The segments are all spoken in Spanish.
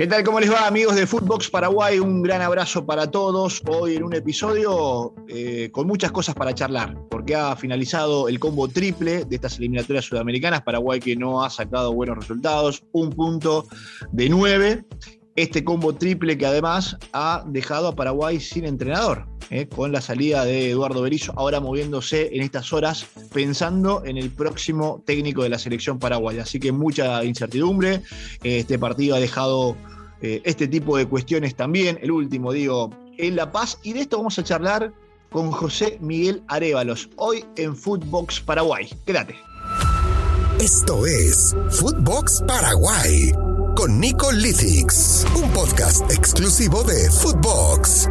¿Qué tal? ¿Cómo les va, amigos de Footbox Paraguay? Un gran abrazo para todos. Hoy en un episodio eh, con muchas cosas para charlar, porque ha finalizado el combo triple de estas eliminatorias sudamericanas. Paraguay que no ha sacado buenos resultados, un punto de nueve. Este combo triple que además ha dejado a Paraguay sin entrenador, eh, con la salida de Eduardo Berizzo, ahora moviéndose en estas horas pensando en el próximo técnico de la selección paraguaya. Así que mucha incertidumbre. Este partido ha dejado eh, este tipo de cuestiones también. El último, digo, en La Paz. Y de esto vamos a charlar con José Miguel Arevalos, hoy en Footbox Paraguay. Quédate. Esto es Footbox Paraguay con Nico Lithix, un podcast exclusivo de Footbox.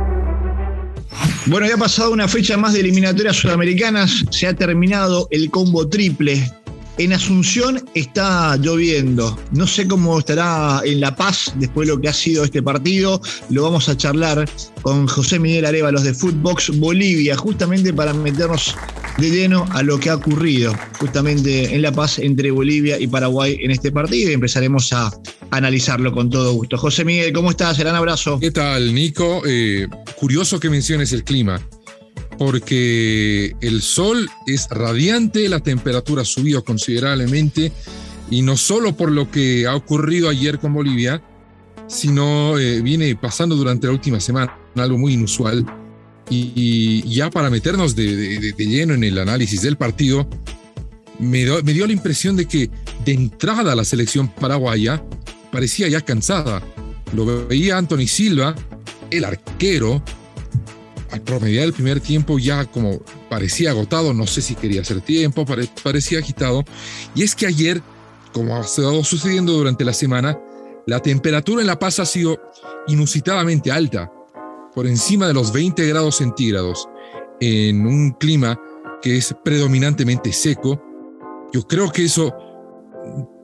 Bueno, ya ha pasado una fecha más de eliminatorias sudamericanas, se ha terminado el combo triple en Asunción está lloviendo. No sé cómo estará en La Paz después de lo que ha sido este partido. Lo vamos a charlar con José Miguel Arevalos de Footbox Bolivia, justamente para meternos de lleno a lo que ha ocurrido justamente en La Paz entre Bolivia y Paraguay en este partido y empezaremos a analizarlo con todo gusto. José Miguel, ¿cómo estás? Gran abrazo. ¿Qué tal, Nico? Eh, curioso que menciones el clima porque el sol es radiante, la temperatura subió considerablemente y no solo por lo que ha ocurrido ayer con Bolivia, sino eh, viene pasando durante la última semana, algo muy inusual. Y, ya para meternos de, lleno en el análisis del partido, me, me dio la impresión de que de entrada la selección paraguaya parecía ya cansada. Lo veía Anthony Silva, el arquero, al promediar el primer tiempo ya como parecía agotado, no sé si quería hacer tiempo, parecía agitado. Y es que ayer, como ha estado sucediendo durante la semana, la temperatura en La Paz ha sido inusitadamente alta, por encima de los 20 grados centígrados, en un clima que es predominantemente seco. Yo creo que eso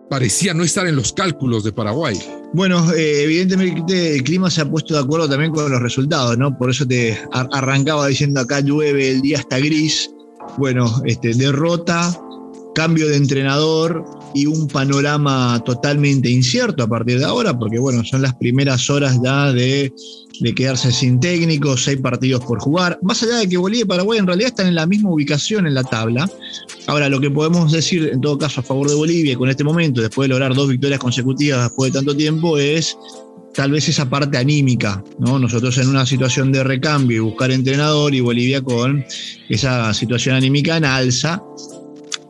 parecía no estar en los cálculos de Paraguay. Bueno, eh, evidentemente el clima se ha puesto de acuerdo también con los resultados, ¿no? Por eso te arrancaba diciendo acá llueve, el día está gris. Bueno, este, derrota, cambio de entrenador y un panorama totalmente incierto a partir de ahora, porque bueno, son las primeras horas ya de, de quedarse sin técnico, seis partidos por jugar. Más allá de que Bolivia y Paraguay en realidad están en la misma ubicación en la tabla, Ahora, lo que podemos decir en todo caso a favor de Bolivia con este momento, después de lograr dos victorias consecutivas después de tanto tiempo, es tal vez esa parte anímica, ¿no? Nosotros en una situación de recambio y buscar entrenador y Bolivia con esa situación anímica en alza,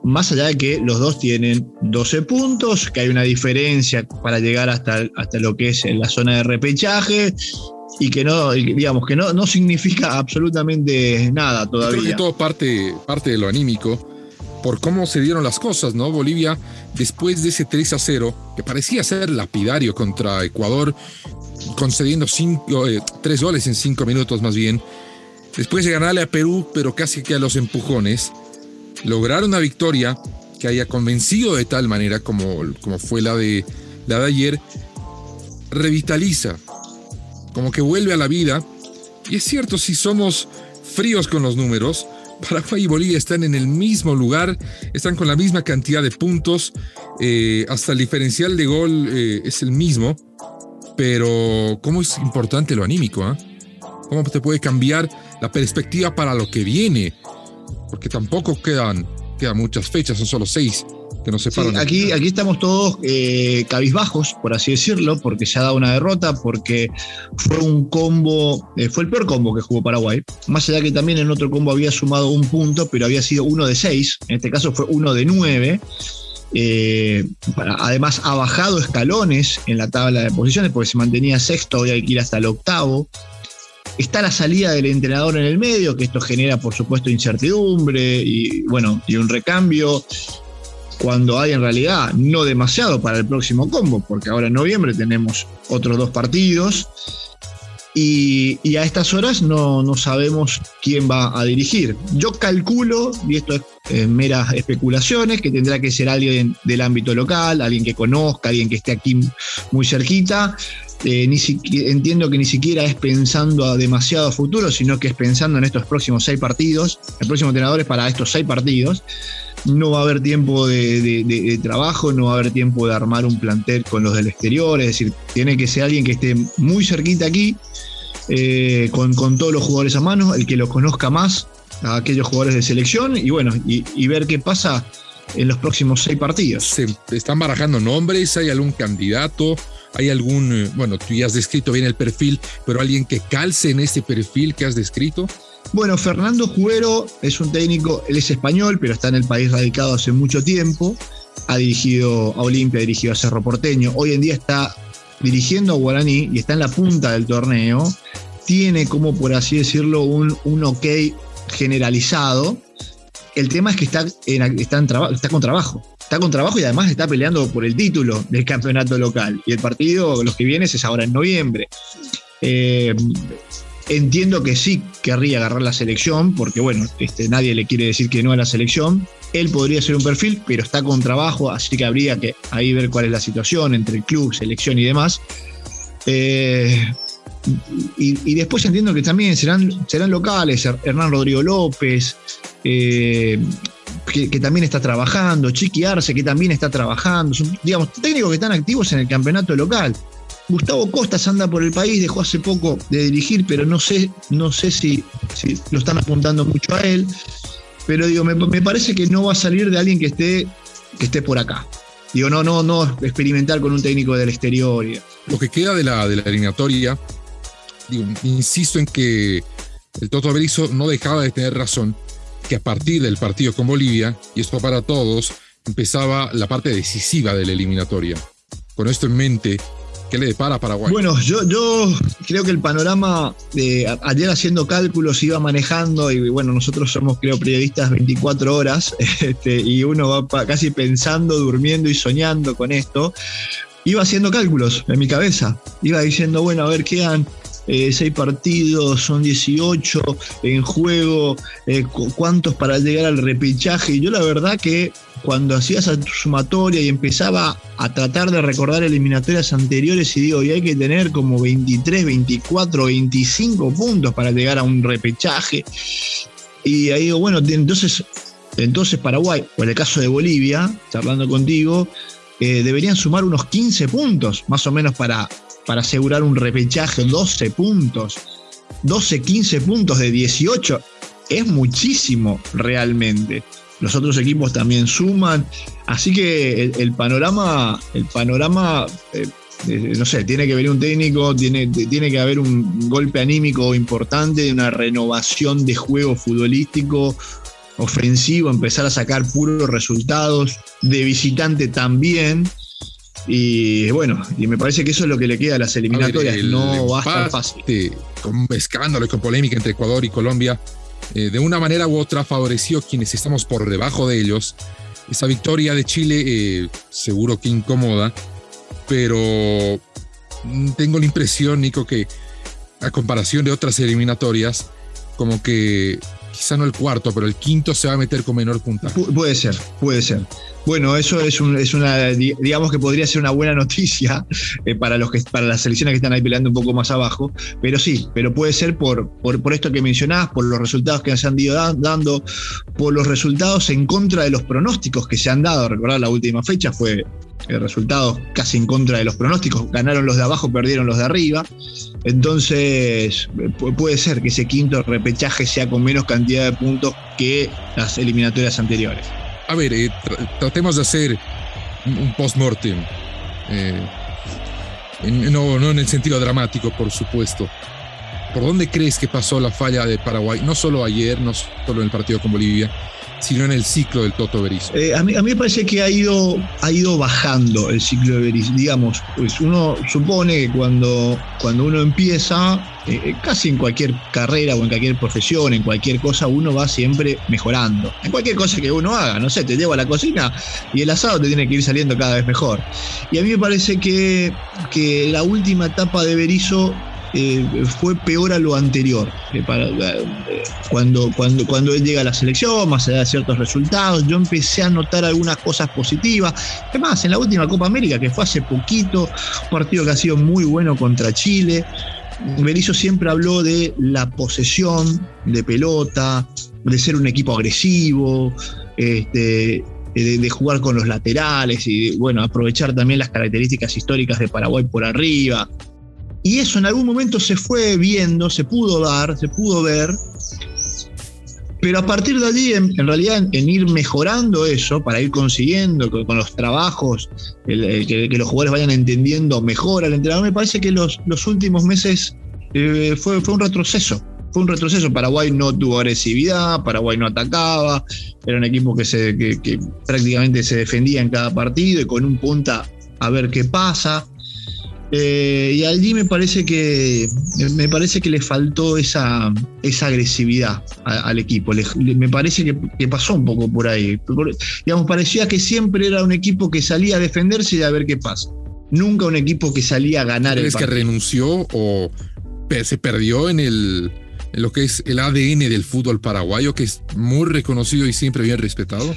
más allá de que los dos tienen 12 puntos, que hay una diferencia para llegar hasta, hasta lo que es en la zona de repechaje y que no, digamos, que no, no significa absolutamente nada todavía. creo que todo parte, parte de lo anímico por cómo se dieron las cosas, ¿no? Bolivia, después de ese 3 a 0, que parecía ser lapidario contra Ecuador, concediendo cinco, eh, tres goles en cinco minutos más bien, después de ganarle a Perú, pero casi que a los empujones, lograron una victoria que haya convencido de tal manera como, como fue la de, la de ayer, revitaliza, como que vuelve a la vida. Y es cierto, si somos fríos con los números, Paraguay y Bolivia están en el mismo lugar, están con la misma cantidad de puntos, eh, hasta el diferencial de gol eh, es el mismo, pero ¿cómo es importante lo anímico? Ah? ¿Cómo te puede cambiar la perspectiva para lo que viene? Porque tampoco quedan, quedan muchas fechas, son solo seis aquí, aquí estamos todos eh, cabizbajos, por así decirlo, porque se ha dado una derrota, porque fue un combo, eh, fue el peor combo que jugó Paraguay. Más allá que también en otro combo había sumado un punto, pero había sido uno de seis. En este caso fue uno de nueve. Eh, además, ha bajado escalones en la tabla de posiciones porque se mantenía sexto, hoy hay que ir hasta el octavo. Está la salida del entrenador en el medio, que esto genera, por supuesto, incertidumbre y, bueno, y un recambio cuando hay en realidad no demasiado para el próximo combo, porque ahora en noviembre tenemos otros dos partidos y, a estas horas no, sabemos quién va a dirigir. Yo calculo, y esto es eh, meras especulaciones, que tendrá que ser alguien del ámbito local, alguien que conozca, alguien que esté aquí muy cerquita. Eh, entiendo que ni siquiera es pensando a demasiado futuro, sino que es pensando en estos próximos seis partidos. El próximo entrenador es para estos seis partidos. no va a haber tiempo de, trabajo, no va a haber tiempo de armar un plantel con los del exterior, es decir, tiene que ser alguien que esté muy cerquita aquí, eh, con, todos los jugadores a mano, el que lo conozca más a aquellos jugadores de selección y bueno, y, ver qué pasa en los próximos seis partidos. Se están barajando nombres, hay algún candidato, hay algún, eh, bueno, tú ya has descrito bien el perfil, pero alguien que calce en ese perfil que has descrito. Bueno, Fernando Juero es un técnico, él es español, pero está en el país radicado hace mucho tiempo. Ha dirigido a Olimpia, ha dirigido a Cerro Porteño. Hoy en día está dirigiendo a Guaraní y está en la punta del torneo. Tiene, como por así decirlo, un, un ok generalizado. El tema es que está, en, está, está con trabajo. Está con trabajo y además está peleando por el título del campeonato local. Y el partido, los que vienen, es ahora en noviembre. Eh, Entiendo que sí querría agarrar la selección, porque bueno, este, nadie le quiere decir que no a la selección. Él podría ser un perfil, pero está con trabajo, así que habría que ahí ver cuál es la situación entre el club, selección y demás. Eh, y, después entiendo que también serán, serán locales, Hernán Rodrigo López, eh, que, también está trabajando, Chiqui Arce, que también está trabajando, son, digamos, técnicos que están activos en el campeonato local. Gustavo Costas anda por el país, dejó hace poco de dirigir, pero no sé, no sé si, lo están apuntando mucho a él. Pero digo, me, parece que no va a salir de alguien que esté, que esté por acá. Digo, no, no, no experimentar con un técnico del exterior. Lo que queda de la, de la eliminatoria, insisto en que el Toto Berizzo no dejaba de tener razón, que a partir del partido con Bolivia, y esto para todos, empezaba la parte decisiva de la eliminatoria. Con esto en mente, ¿Qué le depara a Paraguay? Bueno, yo, creo que el panorama, de ayer haciendo cálculos, iba manejando, y bueno, nosotros somos, creo, periodistas 24 horas, este, y uno va casi pensando, durmiendo y soñando con esto. Iba haciendo cálculos en mi cabeza, iba diciendo, bueno, a ver, quedan eh, seis partidos, son 18 en juego, eh, cuántos para llegar al repechaje. Yo la verdad que cuando hacía esa sumatoria y empezaba a tratar de recordar eliminatorias anteriores y digo, y hay que tener como 23, 24, 25 puntos para llegar a un repechaje. Y ahí digo, bueno, entonces, entonces Paraguay, o en el caso de Bolivia, charlando contigo, eh, deberían sumar unos 15 puntos, más o menos para, para asegurar un repechaje, 12 puntos. 12, 15 puntos de 18 es muchísimo realmente los otros equipos también suman. Así que el, panorama, el panorama, eh, eh, no sé, tiene que venir un técnico, tiene, tiene que haber un golpe anímico importante, una renovación de juego futbolístico ofensivo, empezar a sacar puros resultados, de visitante también. Y bueno, y me parece que eso es lo que le queda a las eliminatorias. no va a estar fácil. Con escándalo y con polémica entre Ecuador y Colombia eh, de una manera u otra favoreció quienes estamos por debajo de ellos. Esa victoria de Chile eh, seguro que incomoda, pero mm, tengo la impresión, Nico, que a comparación de otras eliminatorias, como que quizá no el cuarto, pero el quinto se va a meter con menor puntaje. puede ser, puede ser. Bueno, eso es, una, digamos que podría ser una buena noticia eh, para, los que, para las selecciones que están ahí peleando un poco más abajo, pero sí, pero puede ser por, por, esto que mencionás, por los resultados que se han ido dando, por los resultados en contra de los pronósticos que se han dado. Recordar la última fecha fue el resultado casi en contra de los pronósticos, ganaron los de abajo, perdieron los de arriba. Entonces, puede ser que ese quinto repechaje sea con menos cantidad de puntos que las eliminatorias anteriores a ver, eh, tratemos de hacer un post-mortem. Eh, no, no en el sentido dramático, por supuesto. ¿Por dónde crees que pasó la falla de Paraguay? No solo ayer, no solo en el partido con Bolivia, sino en el ciclo del Toto Berizzo? Eh, a, mí, a, mí, me parece que ha ido, ha ido bajando el ciclo de Berizzo. Digamos, pues uno supone que cuando, cuando uno empieza, eh, eh, casi en cualquier carrera o en cualquier profesión, en cualquier cosa, uno va siempre mejorando. En cualquier cosa que uno haga, no sé, te llevo a la cocina y el asado te tiene que ir saliendo cada vez mejor. Y a mí me parece que, que la última etapa de Berizzo eh, fue peor a lo anterior. Eh, eh, cuando, cuando, cuando él llega a la selección, más allá de ciertos resultados, yo empecé a notar algunas cosas positivas. Además, en la última Copa América, que fue hace poquito, un partido que ha sido muy bueno contra Chile, Berizzo siempre habló de la posesión de pelota, de ser un equipo agresivo, este, de, jugar con los laterales y, bueno, aprovechar también las características históricas de Paraguay por arriba. Y eso en algún momento se fue viendo, se pudo dar, se pudo ver, pero a partir de allí, en, realidad, en, ir mejorando eso, para ir consiguiendo con, los trabajos, que, los jugadores vayan entendiendo mejor al entrenador, me parece que los, los últimos meses eh, fue, fue un retroceso. Fue un retroceso. Paraguay no tuvo agresividad, Paraguay no atacaba, era un equipo que, se, que prácticamente se defendía en cada partido y con un punta a ver qué pasa. Eh, y allí me parece que me parece que le faltó esa, esa agresividad al equipo. me parece que, pasó un poco por ahí. digamos, parecía que siempre era un equipo que salía a defenderse y a ver qué pasa. Nunca un equipo que salía a ganar el partido. que renunció o se perdió en el lo que es el ADN del fútbol paraguayo, que es muy reconocido y siempre bien respetado?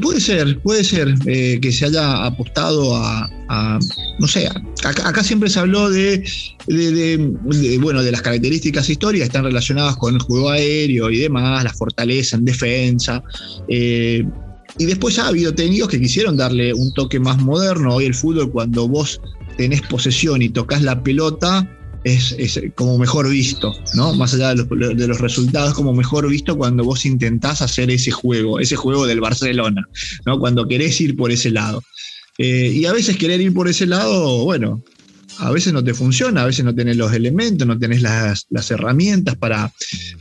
Puede ser, puede ser eh, que se haya apostado a, no sé, acá, siempre se habló de, bueno, de las características históricas, están relacionadas con el juego aéreo y demás, la fortaleza en defensa. Eh, y después ha habido técnicos que quisieron darle un toque más moderno. Hoy el fútbol, cuando vos tenés posesión y tocas la pelota, es, como mejor visto, ¿no? Más allá de los, resultados, como mejor visto cuando vos intentás hacer ese juego, ese juego del Barcelona, ¿no? Cuando querés ir por ese lado. Eh, y a veces querer ir por ese lado, bueno, a veces no te funciona, a veces no tenés los elementos, no tenés las, herramientas para,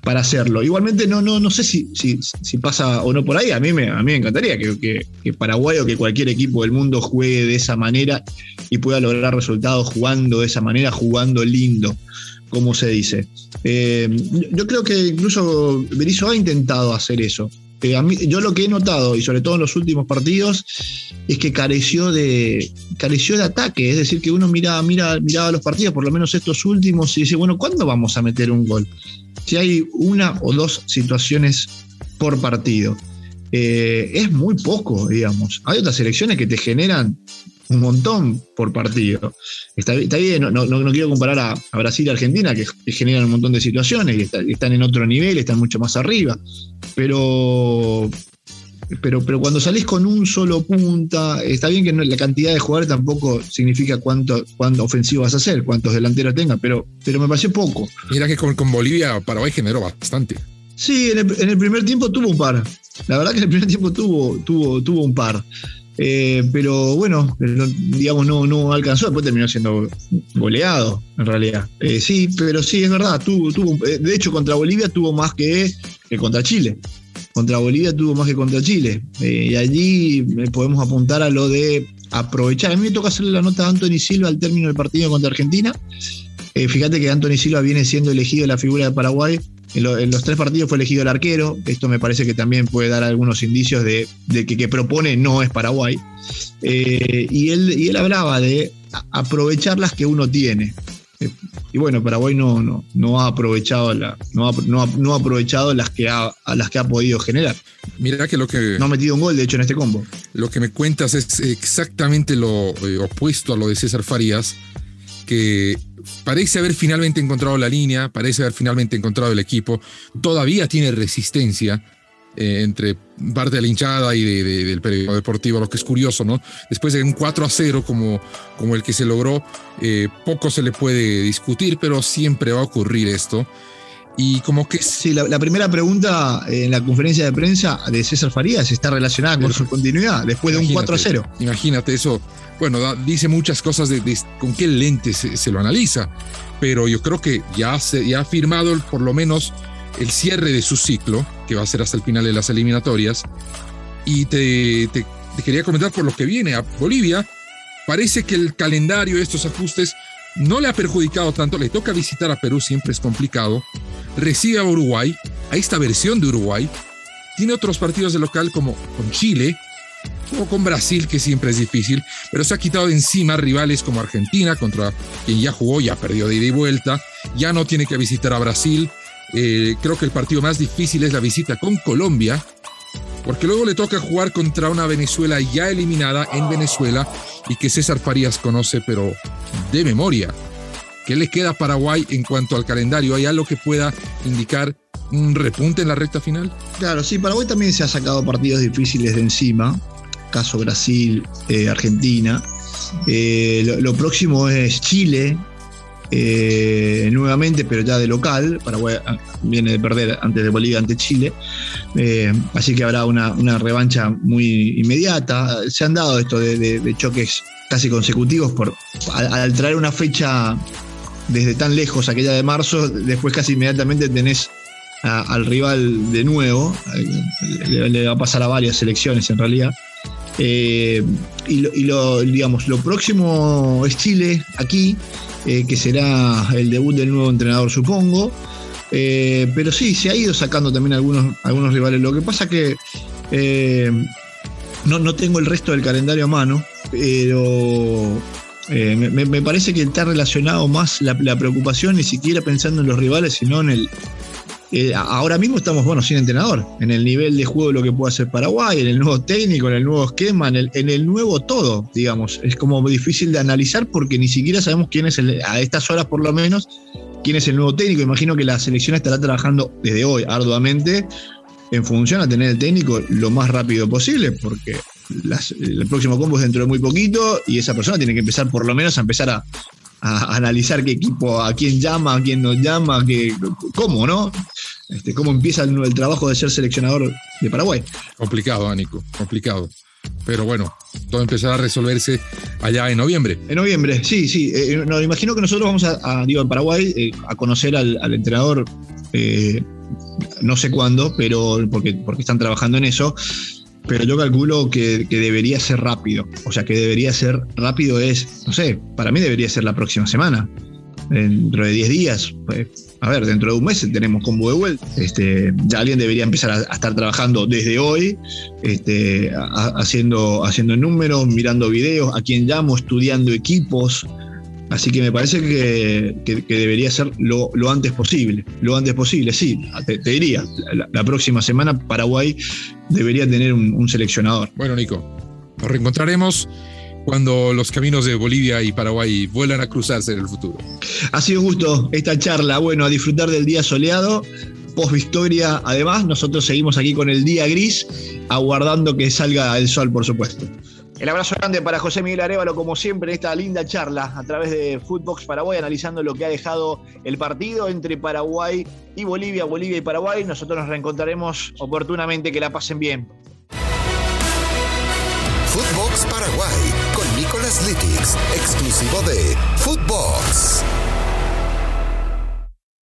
para, hacerlo. Igualmente no, no, no sé si, si, pasa o no por ahí, a mí me, a mí me encantaría que, que, Paraguay o que cualquier equipo del mundo juegue de esa manera y pueda lograr resultados jugando de esa manera, jugando lindo, como se dice. Eh, yo creo que incluso Berizzo ha intentado hacer eso yo lo que he notado, y sobre todo en los últimos partidos, es que careció de, careció de ataque. Es decir, que uno mira, mira, miraba los partidos, por lo menos estos últimos, y dice, bueno, ¿cuándo vamos a meter un gol? Si hay una o dos situaciones por partido. Eh, es muy poco, digamos. Hay otras selecciones que te generan un montón por partido. Está, bien, no, no, quiero comparar a, Brasil y Argentina, que, generan un montón de situaciones y están en otro nivel, están mucho más arriba. Pero, pero, pero cuando salís con un solo punta, está bien que la cantidad de jugadores tampoco significa cuánto, cuánto ofensivo vas a hacer, cuántos delanteros tenga, pero, pero me pareció poco. Mira que con, con Bolivia, Paraguay generó bastante. Sí, en el, primer tiempo tuvo un par. La verdad que en el primer tiempo tuvo, tuvo, tuvo un par. Eh, pero bueno, digamos, no, no alcanzó, después terminó siendo goleado, en realidad. Eh, sí, pero sí, es verdad, tuvo, tuvo, eh, de hecho contra Bolivia tuvo más que, contra Chile. Contra Bolivia tuvo más que contra Chile. y allí podemos apuntar a lo de aprovechar. A mí me toca hacerle la nota a Anthony Silva al término del partido contra Argentina. fíjate que Anthony Silva viene siendo elegido la figura de Paraguay en, los tres partidos fue elegido el arquero. Esto me parece que también puede dar algunos indicios de, que, que propone no es Paraguay. Eh, y, él, y él hablaba de aprovechar las que uno tiene. Eh, y bueno, Paraguay no, no, no ha aprovechado la, no, ha, no, ha, aprovechado las que ha, a las que ha podido generar. Mira que lo que. No ha metido un gol, de hecho, en este combo. Lo que me cuentas es exactamente lo eh, opuesto a lo de César Farías, parece haber finalmente encontrado la línea, parece haber finalmente encontrado el equipo, todavía tiene resistencia eh, entre parte de la hinchada y del periodismo deportivo, lo que es curioso, ¿no? Después de un 4 a 0 como, como el que se logró, eh, poco se le puede discutir, pero siempre va a ocurrir esto. Y como que... Sí, la, primera pregunta en la conferencia de prensa de César Farías está relacionada con su continuidad, después de un 4 a 0. Imagínate eso. Bueno, dice muchas cosas de, con qué lente se, lo analiza, pero yo creo que ya, se, ya ha firmado por lo menos el cierre de su ciclo, que va a ser hasta el final de las eliminatorias. Y te, te, te quería comentar por lo que viene a Bolivia. Parece que el calendario, estos ajustes, no le ha perjudicado tanto, le toca visitar a Perú, siempre es complicado, recibe a Uruguay, a esta versión de Uruguay, tiene otros partidos de local como con Chile, o con Brasil, que siempre es difícil, pero se ha quitado de encima rivales como Argentina, contra quien ya jugó, ya perdió de ida y vuelta, ya no tiene que visitar a Brasil, eh, creo que el partido más difícil es la visita con Colombia, porque luego le toca jugar contra una Venezuela ya eliminada en Venezuela y que César Farías conoce, pero de memoria. ¿Qué le queda a Paraguay en cuanto al calendario? ¿Hay algo que pueda indicar un repunte en la recta final? Claro, sí, Paraguay también se ha sacado partidos difíciles de encima, caso Brasil, eh, Argentina. Eh, lo, próximo es Chile, eh, nuevamente, pero ya de local. Paraguay ah, viene de perder antes de Bolivia ante Chile. así que habrá una, revancha muy inmediata. Se han dado esto de, choques casi consecutivos por, al, traer una fecha desde tan lejos, aquella de marzo, después casi inmediatamente tenés al rival de nuevo. Le, va a pasar a varias selecciones en realidad. Eh, y, lo, digamos, lo próximo es Chile aquí, eh, que será el debut del nuevo entrenador, supongo. Eh, pero sí, se ha ido sacando también algunos, algunos rivales. Lo que pasa que no, no tengo el resto del calendario a mano, pero me, parece que está relacionado más la, preocupación ni siquiera pensando en los rivales, sino en el, eh, ahora mismo estamos, bueno, sin entrenador, en el nivel de juego de lo que puede hacer Paraguay, en el nuevo técnico, en el nuevo esquema, en el, nuevo todo, digamos. Es como difícil de analizar porque ni siquiera sabemos quién es, el, a estas horas por lo menos, quién es el nuevo técnico. Imagino que la selección estará trabajando desde hoy arduamente en función a tener el técnico lo más rápido posible, porque el próximo combo es dentro de muy poquito y esa persona tiene que empezar por lo menos a empezar a, a analizar qué equipo, a quién llama, a quién nos llama, qué, cómo, ¿no? Este, cómo empieza el, trabajo de ser seleccionador de Paraguay. Complicado, Anico, complicado. Pero bueno, todo empezará a resolverse allá en noviembre. En noviembre, sí, sí. Eh, no, imagino que nosotros vamos a, digo, en Paraguay eh, a conocer al, entrenador, eh, no sé cuándo, pero porque, porque están trabajando en eso pero yo calculo que, debería ser rápido. O sea, que debería ser rápido es, no sé, para mí debería ser la próxima semana. Dentro de 10 días, pues, a ver, dentro de un mes tenemos combo de vuelta. Este, ya alguien debería empezar a, estar trabajando desde hoy, este, haciendo, haciendo números, mirando videos, a quien llamo, estudiando equipos, Así que me parece que, debería ser lo, antes posible. Lo antes posible, sí. Te, diría, la, próxima semana Paraguay debería tener un, seleccionador. Bueno, Nico, nos reencontraremos cuando los caminos de Bolivia y Paraguay vuelvan a cruzarse en el futuro. Ha sido un gusto esta charla. Bueno, a disfrutar del día soleado. Post Victoria, además, nosotros seguimos aquí con el día gris, aguardando que salga el sol, por supuesto. El abrazo grande para José Miguel Arevalo, como siempre, en esta linda charla a través de Footbox Paraguay, analizando lo que ha dejado el partido entre Paraguay y Bolivia, Bolivia y Paraguay. Nosotros nos reencontraremos oportunamente. Que la pasen bien. Footbox Paraguay con Nicolás Litix, exclusivo de Footbox.